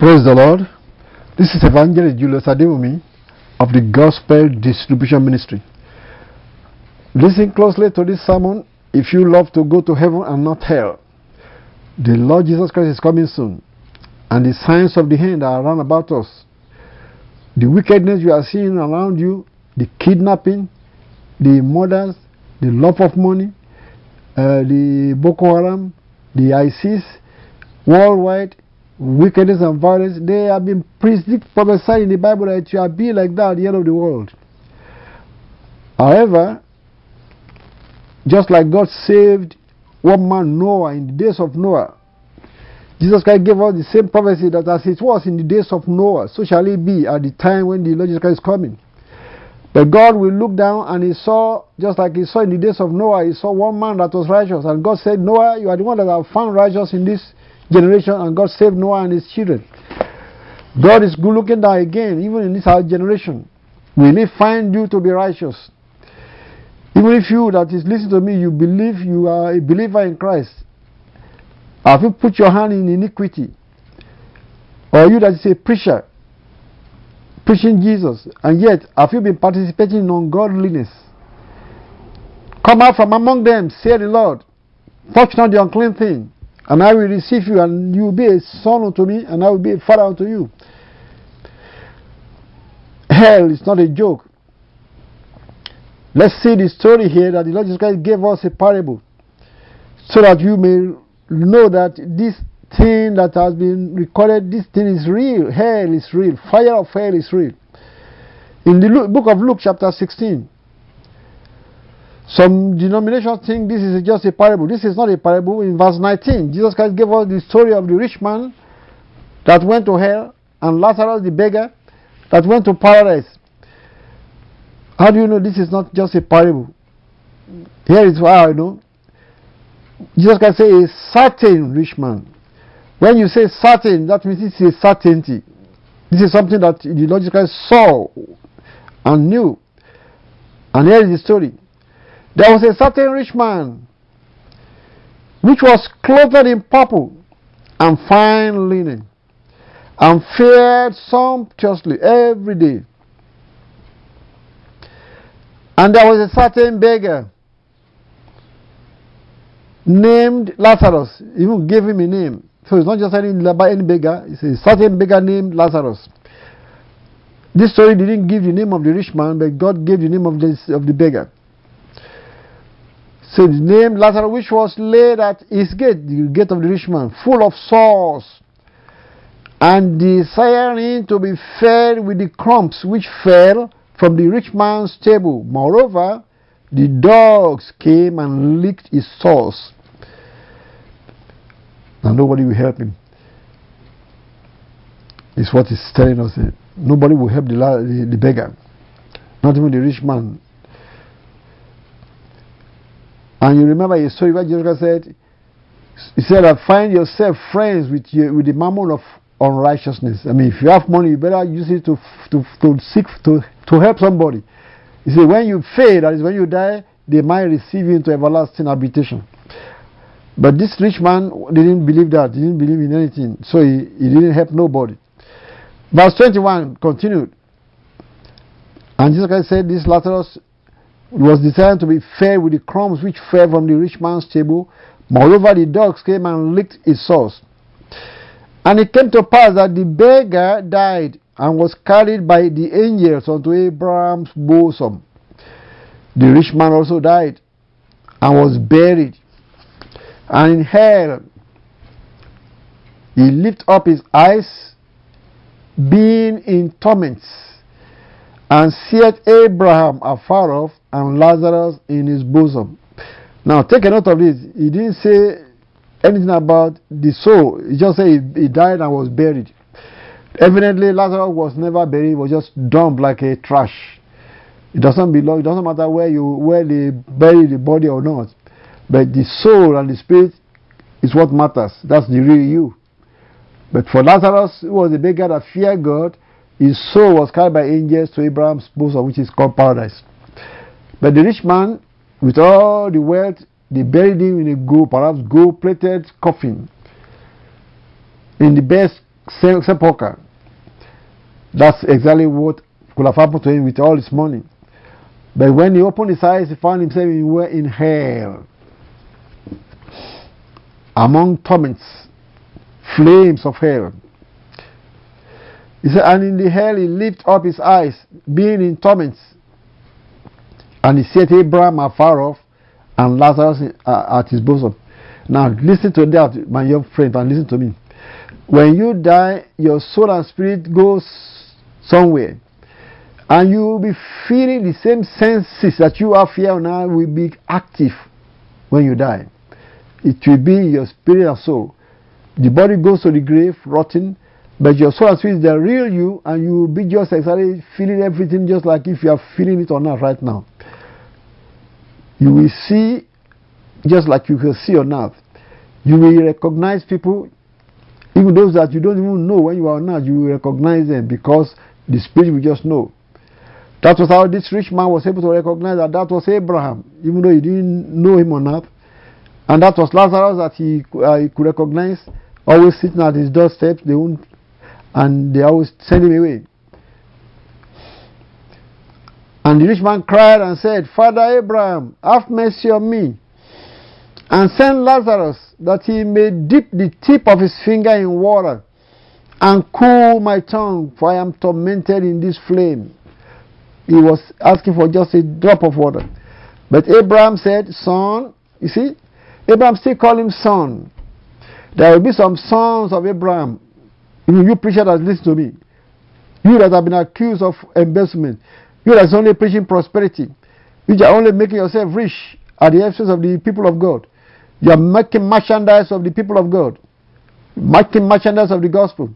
Praise the Lord. This is Evangelist Julius Adewumi of the Gospel Distribution Ministry. Listen closely to this sermon if you love to go to heaven and not hell. The Lord Jesus Christ is coming soon, and the signs of the end are around about us. The wickedness you are seeing around you, the kidnapping, the murders, the love of money, uh, the Boko Haram, the ISIS, worldwide wickedness and violence, they have been prophesied in the Bible that it shall be like that at the end of the world. However, just like God saved one man Noah in the days of Noah, Jesus Christ gave us the same prophecy that as it was in the days of Noah, so shall it be at the time when the Lord Jesus Christ is coming. But God will look down and he saw, just like he saw in the days of Noah, he saw one man that was righteous. And God said, Noah, you are the one that have found righteous in this generation. And God saved Noah and his children. God is good looking down again, even in this our generation. Will he find you to be righteous? Even if you that is listening to me, you believe you are a believer in Christ. Have you put your hand in iniquity? Or you that is a preacher, preaching Jesus, and yet have you been participating in ungodliness? Come out from among them, say the Lord. Touch not the unclean thing, and I will receive you, and you will be a son unto me, and I will be a father unto you. Hell is not a joke. Let's see the story here that the Lord Jesus Christ gave us a parable so that you may know that this thing that has been recorded, this thing is real. Hell is real. Fire of hell is real. In the book of Luke, chapter 16, some denominations think this is just a parable. This is not a parable. In verse 19, Jesus Christ gave us the story of the rich man that went to hell and Lazarus the beggar that went to paradise. How do you know this is not just a parable? Here is how I know. Jesus Christ say a certain rich man. When you say certain, that means it's a certainty. This is something that the Lord Jesus Christ saw and knew. And here is the story. There was a certain rich man which was clothed in purple and fine linen and fared sumptuously every day. And there was a certain beggar named Lazarus. Even gave him a name. So it's not just any, any beggar, it's a certain beggar named Lazarus. This story didn't give the name of the rich man, but God gave the name of, this, of the beggar. So the name Lazarus, which was laid at his gate, the gate of the rich man, full of sores, and desiring to be fed with the crumbs which fell from the rich man's table. Moreover, the dogs came and licked his sores. And nobody will help him. It's what he's telling us. Nobody will help the, the beggar, not even the rich man. And you remember a story where Jesus said, He said, I find yourself friends with, you, with the mammon of unrighteousness. I mean, if you have money, you better use it to, to, to seek, to, to help somebody. You see, when you fail, that is when you die, they might receive you into everlasting habitation. But this rich man didn't believe that, he didn't believe in anything, so he, he didn't help nobody. Verse 21 continued. And Jesus Christ said, This Lazarus was designed to be fed with the crumbs which fell from the rich man's table. Moreover, the dogs came and licked his sores. And it came to pass that the beggar died and was carried by the angels unto Abraham's bosom. The rich man also died and was buried. And in hell he lifted up his eyes, being in torments, and seeth Abraham afar off and Lazarus in his bosom. Now take a note of this. He didn't say anything about the soul. He just said he, he died and was buried. Evidently, Lazarus was never buried, he was just dumped like a trash. It doesn't belong, it doesn't matter where you where they bury the body or not. But the soul and the spirit is what matters. That's the real you. But for Lazarus, who was a beggar that feared God, his soul was carried by angels to Abraham's bosom, which is called paradise. But the rich man, with all the wealth, they buried him in a gold, perhaps gold plated coffin, in the best sepulchre. That's exactly what could have happened to him with all his money. But when he opened his eyes, he found himself in hell, among torments, flames of hell. He said, and in the hell he lifted up his eyes, being in torments, and he set Abraham afar off, and Lazarus uh, at his bosom. Now, listen to that, my young friend, and listen to me. When you die, your soul and spirit goes somewhere and you will be feeling the same senses that you have here now will be active when you die. It will be your spirit and soul. The body goes to the grave, rotting, but your soul and spirit, the real you, and you will be just exactly feeling everything just like if you are feeling it or not right now. You will see just like you can see or not. You will recognize people, even those that you don't even know when you are earth, you will recognize them because the spirit will just know. That was how this rich man was able to recognize that that was Abraham, even though he didn't know him or not. And that was Lazarus that he, uh, he could recognize, always sitting at his doorstep, they won't, and they always send him away. And the rich man cried and said, Father Abraham, have mercy on me, and send Lazarus that he may dip the tip of his finger in water and cool my tongue, for I am tormented in this flame he was asking for just a drop of water. But Abraham said, Son, you see, Abraham still called him son. There will be some sons of Abraham. You, preacher that listen to me. You that have been accused of embezzlement. You that's only preaching prosperity. You are only making yourself rich at the expense of the people of God. You are making merchandise of the people of God. Making merchandise of the gospel.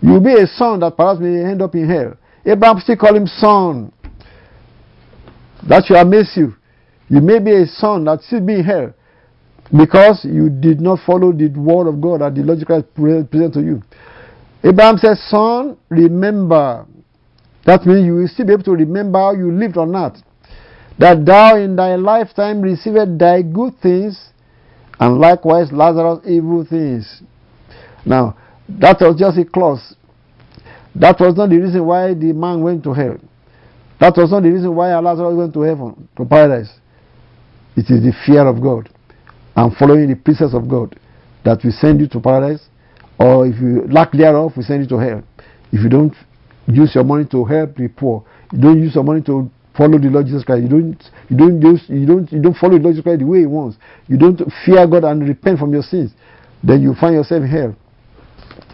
You will be a son that perhaps may end up in hell. Abraham still call him son. That should amaze you. You may be a son that still be in hell because you did not follow the word of God that the logical present to you. Abraham says, Son, remember. That means you will still be able to remember how you lived on earth. That thou in thy lifetime received thy good things, and likewise Lazarus evil things. Now, that was just a clause. That was not the reason why the man went to hell. That was not the reason why Lazarus went to heaven, to paradise. It is the fear of God and following the precepts of God that will send you to paradise, or if you lack thereof, we send you to hell. If you don't use your money to help the poor, you don't use your money to follow the Lord Jesus Christ. You don't, you don't use, you don't, you don't follow the Lord Jesus Christ the way He wants. You don't fear God and repent from your sins. Then you find yourself in hell.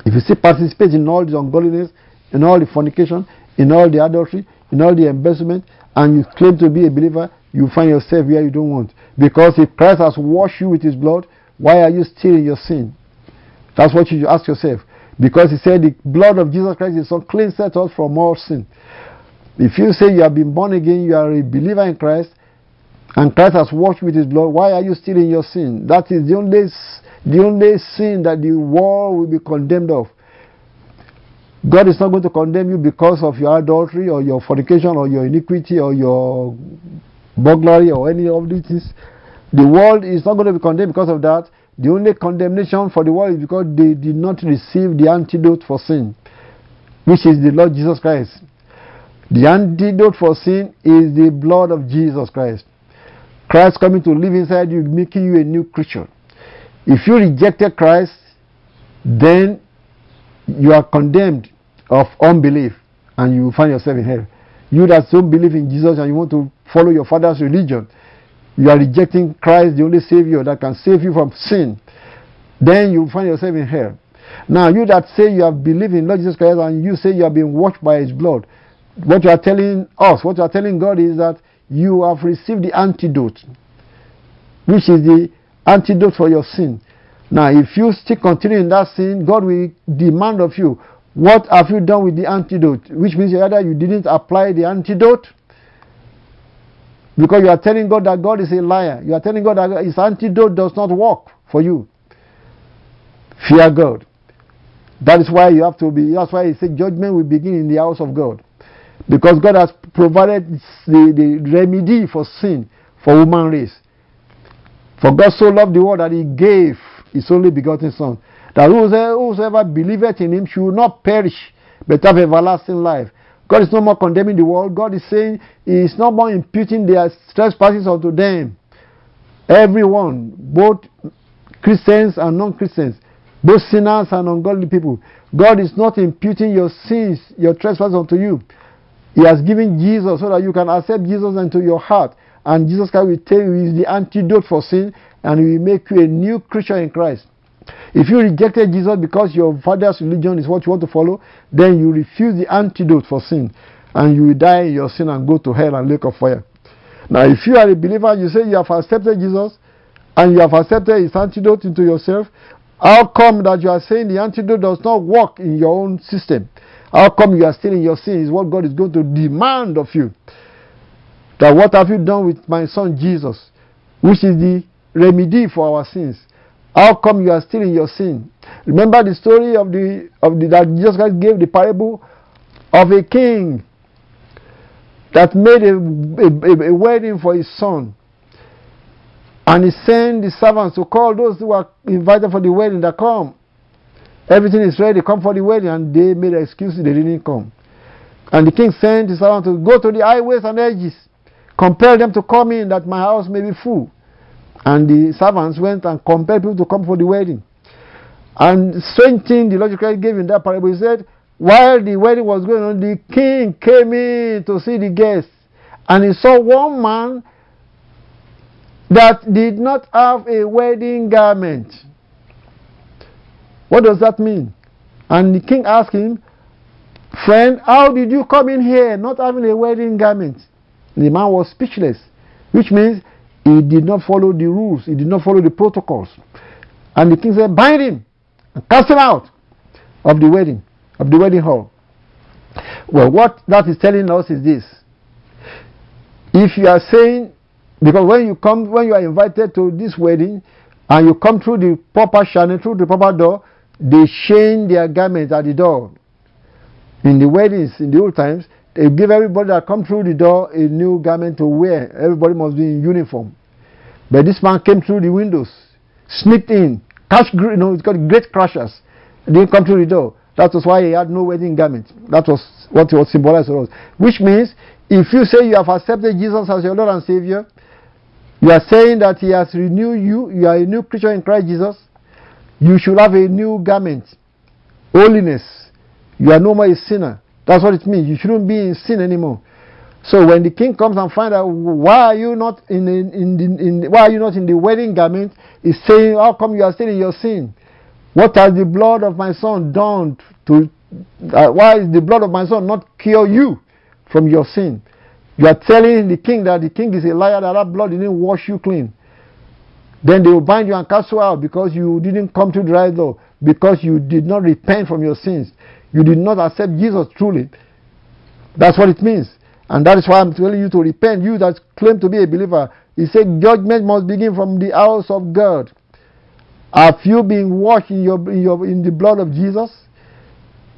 If you still participate in all this ungodliness, in all the fornication, in all the adultery, in all the embezzlement, and you claim to be a believer, you find yourself where you don't want. Because if Christ has washed you with his blood, why are you still in your sin? That's what you ask yourself. Because he said the blood of Jesus Christ is so clean set us from all sin. If you say you have been born again, you are a believer in Christ, and Christ has washed with his blood, why are you still in your sin? That is the only, the only sin that the world will be condemned of. God is not going to condemn you because of your adultery or your fornication or your iniquity or your burglary or any of these things. The world is not going to be condemned because of that. The only condemnation for the world is because they did not receive the antidote for sin, which is the Lord Jesus Christ. The antidote for sin is the blood of Jesus Christ. Christ coming to live inside you, making you a new creature. If you rejected Christ, then you are condemned of unbelief and you find yourself in hell. You that don't believe in Jesus and you want to follow your father's religion, you are rejecting Christ, the only Savior that can save you from sin. Then you find yourself in hell. Now, you that say you have believed in Lord Jesus Christ and you say you have been washed by His blood, what you are telling us, what you are telling God is that you have received the antidote, which is the antidote for your sin. Now, if you still continue in that sin, God will demand of you, what have you done with the antidote? Which means either you didn't apply the antidote, because you are telling God that God is a liar. You are telling God that his antidote does not work for you. Fear God. That is why you have to be, that's why he said judgment will begin in the house of God. Because God has provided the, the remedy for sin for human race. For God so loved the world that he gave his only begotten Son, that whosoever, believeth in him should not perish, but have everlasting life. God is no more condemning the world. God is saying He is no more imputing their trespasses unto them. Everyone, both Christians and non Christians, both sinners and ungodly people, God is not imputing your sins, your trespasses unto you. He has given Jesus so that you can accept Jesus into your heart. And Jesus Christ will tell you is the antidote for sin and He will make you a new creature in Christ. If you rejected Jesus because your father's religion is what you want to follow, then you refuse the antidote for sin and you will die in your sin and go to hell and lake of fire. Now, if you are a believer, you say you have accepted Jesus and you have accepted his antidote into yourself, how come that you are saying the antidote does not work in your own system? How come you are still in your sin is what God is going to demand of you. That what have you done with my son Jesus, which is the remedy for our sins? How come you are still in your sin? Remember the story of the of the that Jesus Christ gave the parable of a king that made a, a, a wedding for his son. And he sent the servants to call those who were invited for the wedding that come. Everything is ready, come for the wedding, and they made excuses, they didn't come. And the king sent the servants to go to the highways and edges, compel them to come in that my house may be full. And the servants went and compelled people to come for the wedding. And strange thing the logical gave in that parable, he said, while the wedding was going on, the king came in to see the guests. And he saw one man that did not have a wedding garment. What does that mean? And the king asked him, Friend, how did you come in here not having a wedding garment? The man was speechless, which means he did not follow the rules, he did not follow the protocols. And the king said, Bind him and cast him out of the wedding, of the wedding hall. Well, what that is telling us is this. If you are saying, because when you come, when you are invited to this wedding, and you come through the proper channel, through the proper door, they change their garments at the door. In the weddings, in the old times, they give everybody that come through the door a new garment to wear. Everybody must be in uniform. But this man came through the windows, sneaked in, catch, you know, it's got great crashers. Didn't come through the door. That was why he had no wedding garment. That was what was symbolized for us. Which means, if you say you have accepted Jesus as your Lord and Savior, you are saying that He has renewed you, you are a new creature in Christ Jesus, you should have a new garment. Holiness. You are no more a sinner. That's what it means. You shouldn't be in sin anymore. So when the king comes and finds out why are you not in, in, in, why are you not in the wedding garment, he's saying, How come you are still in your sin? What has the blood of my son done to uh, why is the blood of my son not cure you from your sin? You are telling the king that the king is a liar, that that blood didn't wash you clean. Then they will bind you and cast you out because you didn't come to the right door, because you did not repent from your sins. You did not accept Jesus truly. That's what it means. And that is why I'm telling you to repent. You that claim to be a believer. He said judgment must begin from the house of God. Have you been washed in, your, in, your, in the blood of Jesus?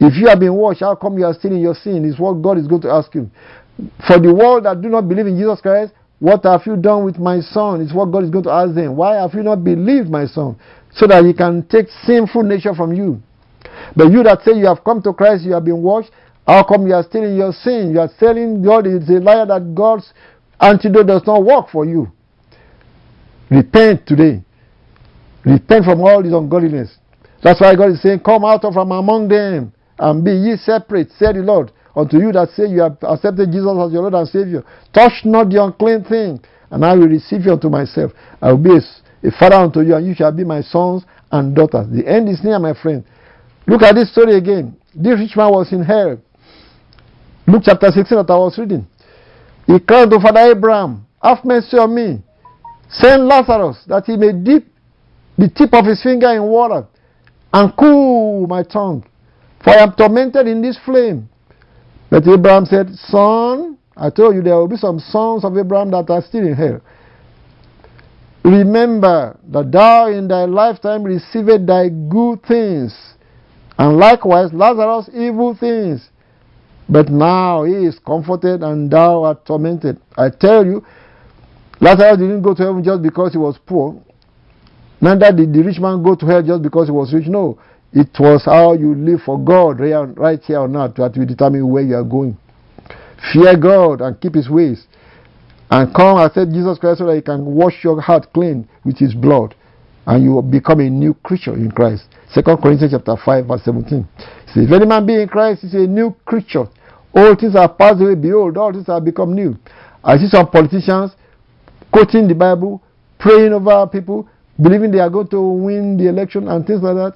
If you have been washed, how come you are still in your sin? Is what God is going to ask you. For the world that do not believe in Jesus Christ, what have you done with my son? Is what God is going to ask them. Why have you not believed my son? So that he can take sinful nature from you. But you that say you have come to Christ, you have been washed, how come you are still in your sin? You are telling God is a liar that God's antidote does not work for you. Repent today. Repent from all this ungodliness. That's why God is saying, Come out from among them and be ye separate, said the Lord, unto you that say you have accepted Jesus as your Lord and Savior. Touch not the unclean thing, and I will receive you unto myself. I will be a, a father unto you, and you shall be my sons and daughters. The end is near, my friend. Look at this story again. This rich man was in hell. Luke chapter 16 that I was reading. He cried to Father Abraham, Have mercy on me. Send Lazarus that he may dip the tip of his finger in water and cool my tongue, for I am tormented in this flame. But Abraham said, Son, I told you there will be some sons of Abraham that are still in hell. Remember that thou in thy lifetime received thy good things, and likewise Lazarus evil things. But now he is comforted and thou art tormented. I tell you, Lazarus didn't go to heaven just because he was poor. Neither did the rich man go to hell just because he was rich. No, it was how you live for God right here on earth that will determine where you are going. Fear God and keep His ways. And come accept Jesus Christ so that He can wash your heart clean with His blood. And you will become a new creature in Christ. 2 Corinthians chapter 5, verse 17. Says, if any man be in Christ, is a new creature. All things are passed away. Behold, all things have become new. I see some politicians quoting the Bible, praying over people, believing they are going to win the election and things like that.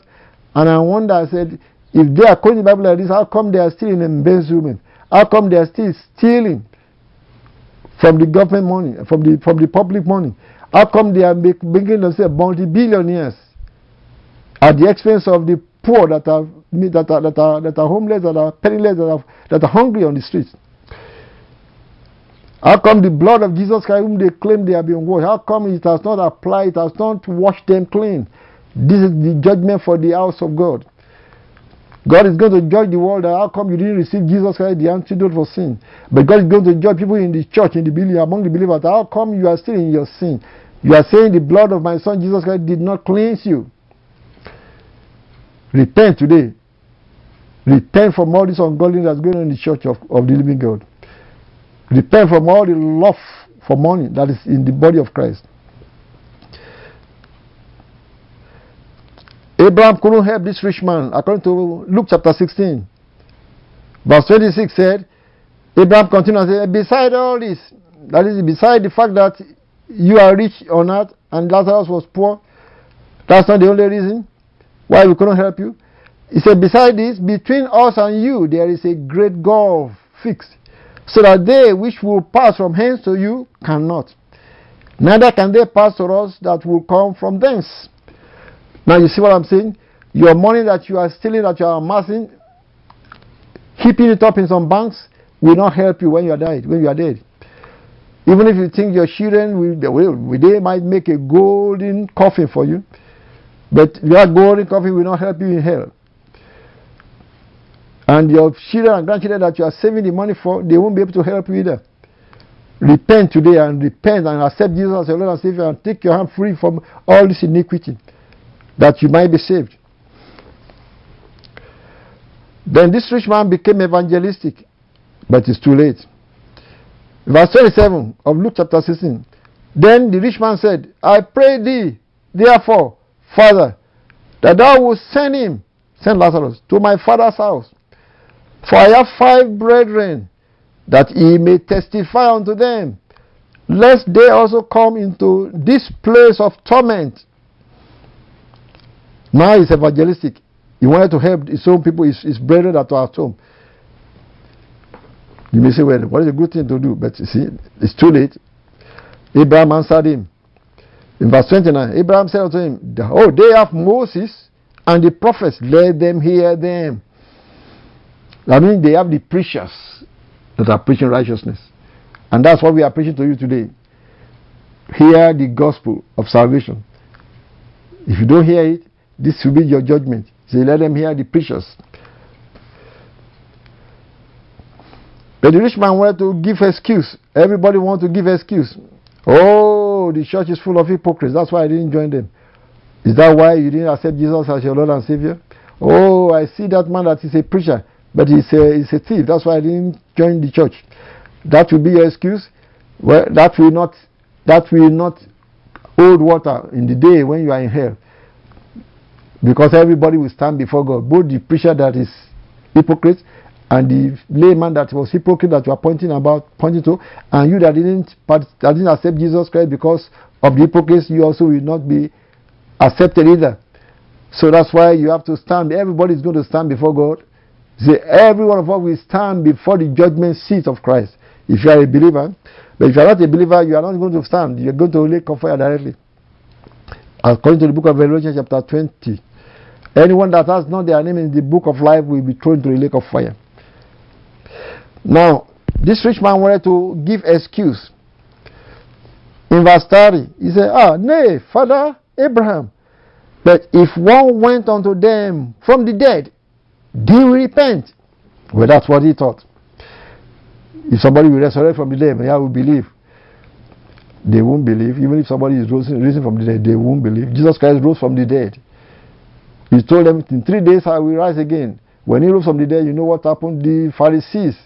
And I wonder, I said, if they are quoting the Bible like this, how come they are still in embezzlement? How come they are still stealing from the government money, from the from the public money? How come they are making themselves multi-billionaires at the expense of the poor that are that are that are, that are homeless, that are penniless, that are, that are hungry on the streets? How come the blood of Jesus Christ, whom they claim they have been washed, how come it has not applied, it has not washed them clean? This is the judgment for the house of God. God is going to judge the world. How come you didn't receive Jesus Christ, the antidote for sin? But God is going to judge people in the church, in the believer, among the believers. How come you are still in your sin? You are saying the blood of my son Jesus Christ did not cleanse you. Repent today. Repent from all this ungodliness that's going on in the church of, of the living God. Repent from all the love for money that is in the body of Christ. Abraham couldn't help this rich man, according to Luke chapter 16. Verse 26 said, Abraham continued and said, Beside all this, that is, beside the fact that you are rich on earth and Lazarus was poor, that's not the only reason why we couldn't help you. He said, Beside this, between us and you, there is a great gulf fixed, so that they which will pass from hence to you cannot. Neither can they pass to us that will come from thence. Now you see what I'm saying? Your money that you are stealing, that you are amassing, keeping it up in some banks will not help you when you are dead. When you are dead, even if you think your children will, they might make a golden coffin for you, but that golden coffin will not help you in hell. And your children and grandchildren that you are saving the money for, they won't be able to help you either. Repent today and repent and accept Jesus as your Lord and Savior and take your hand free from all this iniquity that you might be saved. Then this rich man became evangelistic, but it's too late. Verse 27 of Luke chapter 16. Then the rich man said, I pray thee, therefore, Father, that thou wilt send him, send Lazarus, to my father's house. For I have five brethren, that he may testify unto them, lest they also come into this place of torment. Now he's evangelistic. He wanted to help his own people, his, his brethren that are at home. You may say, well, what is a good thing to do? But you see, it's too late. Abraham answered him. In verse 29, Abraham said unto him, Oh, they have Moses and the prophets, let them hear them. I mean, they have the preachers that are preaching righteousness. And that's what we are preaching to you today. Hear the gospel of salvation. If you don't hear it, this will be your judgment. Say, let them hear the preachers. But the rich man wanted to give excuse. Everybody wanted to give excuse. Oh, the church is full of hypocrites. That's why I didn't join them. Is that why you didn't accept Jesus as your Lord and Savior? Oh, I see that man that is a preacher, but he's a, he's a thief. That's why I didn't join the church. That will be your excuse. Well, that will not that will not hold water in the day when you are in hell. Because everybody will stand before God, both the preacher that is hypocrite and the layman that was hypocrite that you are pointing about pointing to, and you that didn't that didn't accept Jesus Christ because of the hypocrisy, you also will not be accepted either. So that's why you have to stand. Everybody is going to stand before God. See, every one of us will stand before the judgment seat of Christ. If you are a believer, but if you are not a believer, you are not going to stand. You are going to lake of fire directly. According to the book of Revelation, chapter 20, anyone that has not their name in the book of life will be thrown into the lake of fire. Now, this rich man wanted to give excuse. In verse 30, he said, Ah, nay, Father Abraham, but if one went unto them from the dead, they will repent. Well, that's what he thought. If somebody will resurrect from the dead, I will believe. they won't believe. Even if somebody is risen from the dead, they won't believe. Jesus Christ rose from the dead. He told them, In three days I will rise again. When he rose from the dead, you know what happened? The Pharisees,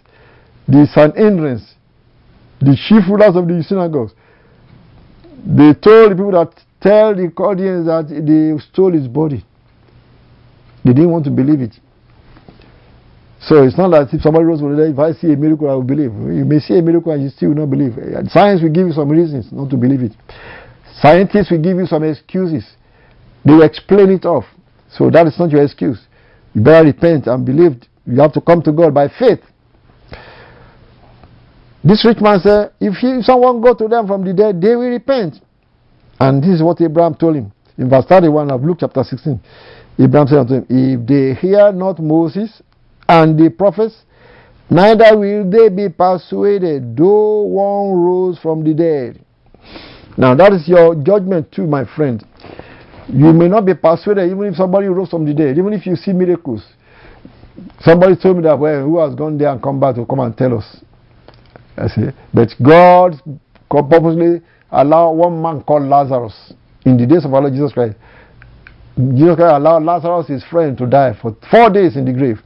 the Sanhedrin, the chief rulers of the synagogues, they told the people that tell the audience that they stole his body. They didn't want to believe it. So it's not that if somebody rose from if I see a miracle, I will believe. You may see a miracle and you still will not believe. Science will give you some reasons not to believe it. Scientists will give you some excuses. They will explain it off. So that is not your excuse. You better repent and believe. You have to come to God by faith. This rich man said, if, he, if someone go to them from the dead, they will repent. And this is what Abraham told him. In verse 31 of Luke chapter 16, Abraham said unto him, If they hear not Moses and the prophets, neither will they be persuaded, though one rose from the dead. Now that is your judgment too, my friend. You may not be persuaded even if somebody rose from the dead, even if you see miracles. Somebody told me that, well, who has gone there and come back to come and tell us? I say, but God purposely allowed one man called Lazarus in the days of our Lord Jesus Christ. Jesus Christ allowed Lazarus, his friend, to die for four days in the grave.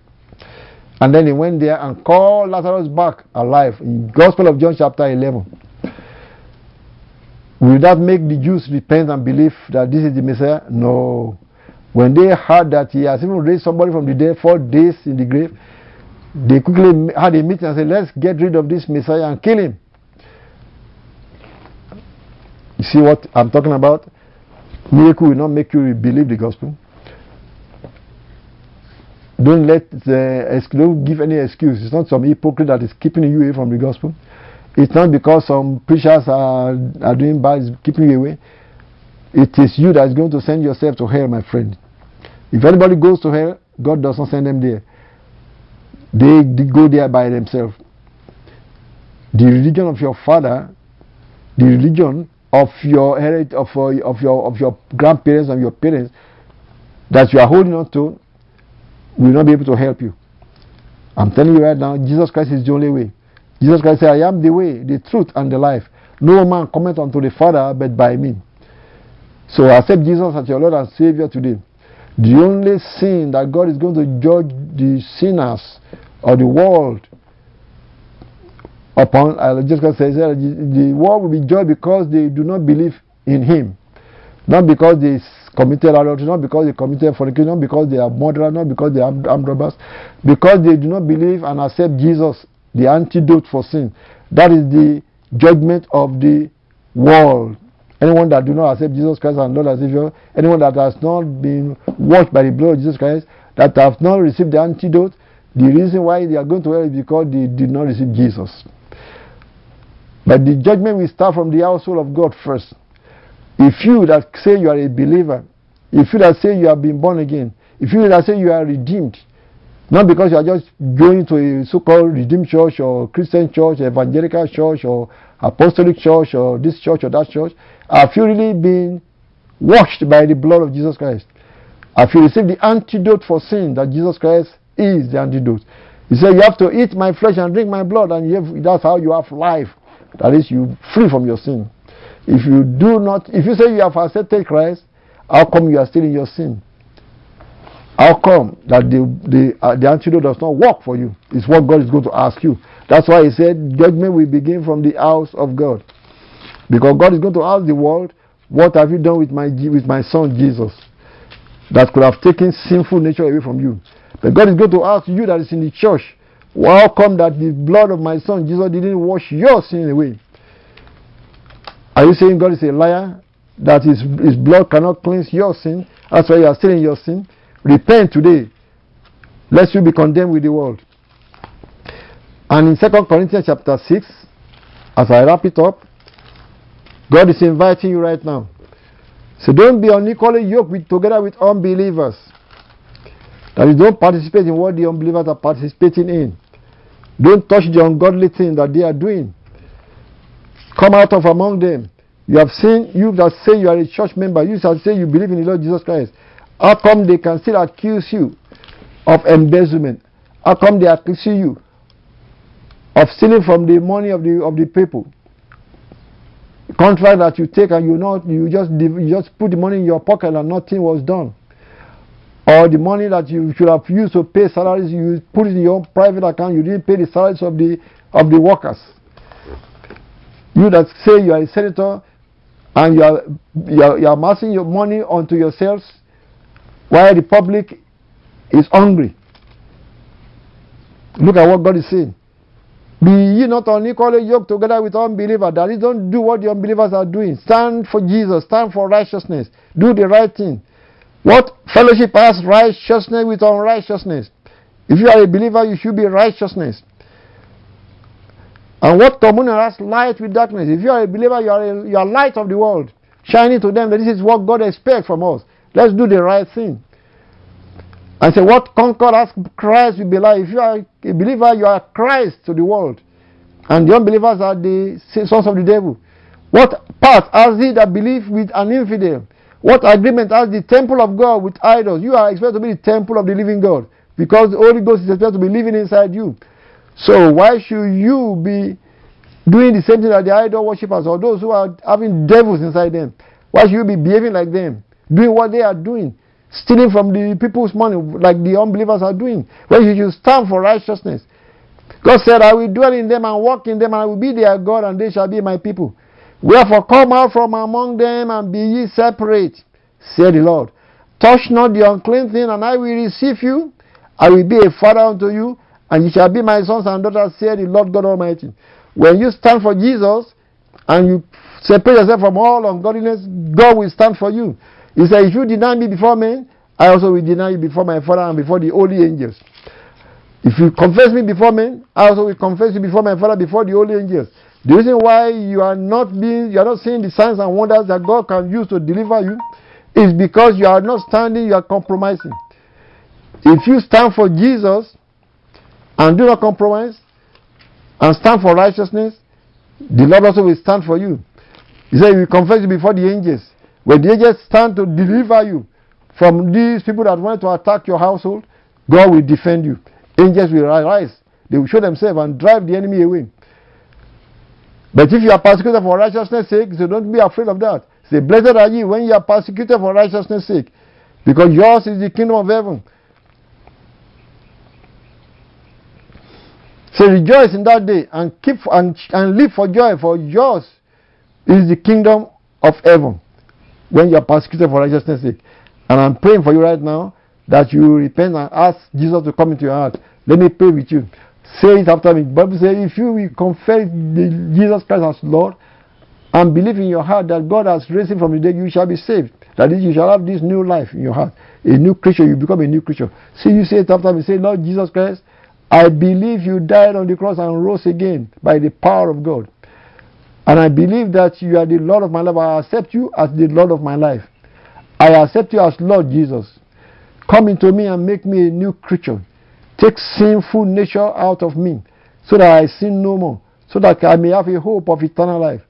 And then he went there and called Lazarus back alive in Gospel of John chapter 11. Will that make the Jews repent and believe that this is the Messiah? No. When they heard that he has even raised somebody from the dead four days in the grave, they quickly had a meeting and said, Let's get rid of this Messiah and kill him. You see what I'm talking about? Miracle will not make you believe the gospel. Don't let uh, the, don't give any excuse. It's not some hypocrite that is keeping you away from the gospel. It's not because some preachers are, are doing bad, is keeping you away. It is you that is going to send yourself to hell, my friend. If anybody goes to hell, God does not send them there. They, go there by themselves. The religion of your father, the religion of your heritage, of, uh, of your of your grandparents and your parents that you are holding on to will not be able to help you. I'm telling you right now, Jesus Christ is the only way. Jesus Christ said, I am the way, the truth, and the life. No man cometh unto the Father but by me. So accept Jesus as your Lord and Savior today. The only sin that God is going to judge the sinners or the world upon, uh, just says, the world will be judged because they do not believe in Him. Not because they committed adultery, not because they committed fornication, not because they are murderers, not because they are armed robbers, because they do not believe and accept Jesus, the antidote for sin. That is the judgment of the world. Anyone that do not accept Jesus Christ and Lord as Savior, anyone that has not been washed by the blood of Jesus Christ, that have not received the antidote, the reason why they are going to hell is because they did not receive Jesus. But the judgment will start from the household of God first. If you that say you are a believer, if you that say you have been born again, if you that say you are redeemed, not because you are just going to a so-called redeemed church or Christian church, evangelical church or apostolic church or this church or that church, have you really been washed by the blood of Jesus Christ? Have you received the antidote for sin that Jesus Christ is the antidote? He said, You have to eat my flesh and drink my blood, and have, that's how you have life. That is, you free from your sin. If you do not, if you say you have accepted Christ, how come you are still in your sin? How come that the, the, uh, the antidote does not work for you? Is what God is going to ask you. That's why He said, Judgment will begin from the house of God. Because God is going to ask the world, What have you done with my, with my son Jesus? That could have taken sinful nature away from you. But God is going to ask you that is in the church, how come that the blood of my son Jesus didn't wash your sin away? Are you saying God is a liar? That his, his blood cannot cleanse your sin? That's why you are still in your sin? Repent today, lest you be condemned with the world. And in 2 Corinthians chapter 6, as I wrap it up, God is inviting you right now. So don't be unequally yoked with, together with unbelievers. That you don't participate in what the unbelievers are participating in. Don't touch the ungodly thing that they are doing. Come out of among them. You have seen, you that say you are a church member, you that say you believe in the Lord Jesus Christ. How come they can still accuse you of embezzlement? How come they accuse you of stealing from the money of the of the people? contract that you take and you not you just you just put the money in your pocket and nothing was done or the money that you should have used to pay salaries you put it in your private account you didn't pay the salaries of the of the workers you that say you are a senator and you are you are, you are amassing your money onto yourselves while the public is hungry look at what god is saying be ye not unequally yoked together with unbelievers. That is, don't do what the unbelievers are doing. Stand for Jesus. Stand for righteousness. Do the right thing. What fellowship has righteousness with unrighteousness? If you are a believer, you should be righteousness. And what communion has light with darkness? If you are a believer, you are, a, you are light of the world, shining to them that this is what God expects from us. Let's do the right thing. I say, what concord has Christ with Belial? If you are a believer, you are Christ to the world. And the unbelievers are the sons of the devil. What part has he that believes with an infidel? What agreement has the temple of God with idols? You are expected to be the temple of the living God. Because the Holy Ghost is expected to be living inside you. So why should you be doing the same thing that the idol worshippers or those who are having devils inside them? Why should you be behaving like them? Doing what they are doing? stealing from the people's money like the unbelievers are doing. You should stand for righteousness. God said, I will dwell in them and walk in them, and I will be their God, and they shall be my people. Wherefore come out from among them and be ye separate, said the Lord. Touch not the unclean thing, and I will receive you. I will be a father unto you, and you shall be my sons and daughters, said the Lord God Almighty. When you stand for Jesus and you separate yourself from all ungodliness, God will stand for you. He said, If you deny me before men, I also will deny you before my Father and before the holy angels. If you confess me before men, I also will confess you before my Father, before the holy angels. The reason why you are not being, you are not seeing the signs and wonders that God can use to deliver you is because you are not standing, you are compromising. If you stand for Jesus and do not compromise and stand for righteousness, the Lord also will stand for you. He said, You confess you before the angels. When the angels stand to deliver you from these people that want to attack your household, God will defend you. Angels will arise. They will show themselves and drive the enemy away. But if you are persecuted for righteousness' sake, so don't be afraid of that. Say, Blessed are you when you are persecuted for righteousness' sake, because yours is the kingdom of heaven. So rejoice in that day and keep and, and live for joy, for yours is the kingdom of heaven when you are persecuted for righteousness' sake. And I'm praying for you right now that you repent and ask Jesus to come into your heart. Let me pray with you. Say it after me. The Bible says, if you will confess Jesus Christ as Lord and believe in your heart that God has raised him from the dead, you shall be saved. That is, you shall have this new life in your heart. A new creature, you become a new creature. See, you say it after me. Say, Lord Jesus Christ, I believe you died on the cross and rose again by the power of God. And I believe that you are the Lord of my life. I accept you as the Lord of my life. I accept you as Lord Jesus. Come into me and make me a new creature. Take sinful nature out of me so that I sin no more, so that I may have a hope of eternal life.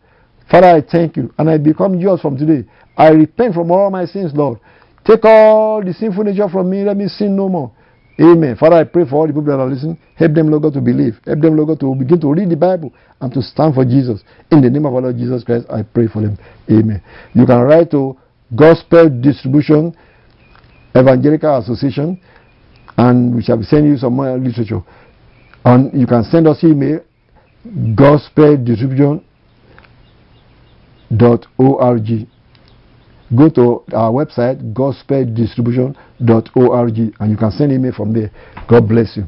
Father, I thank you and I become yours from today. I repent from all my sins, Lord. Take all the sinful nature from me. Let me sin no more. Amen. Father, I pray for all the people that are listening. Help them, Lord God, to believe. Help them, Lord God, to begin to read the Bible and to stand for Jesus. In the name of our Lord Jesus Christ, I pray for them. Amen. You can write to Gospel Distribution Evangelical Association and we shall be sending you some more literature. And you can send us email gospel distribution dot org go to our website gospeldistribution.org and you can send email from there. God bless you.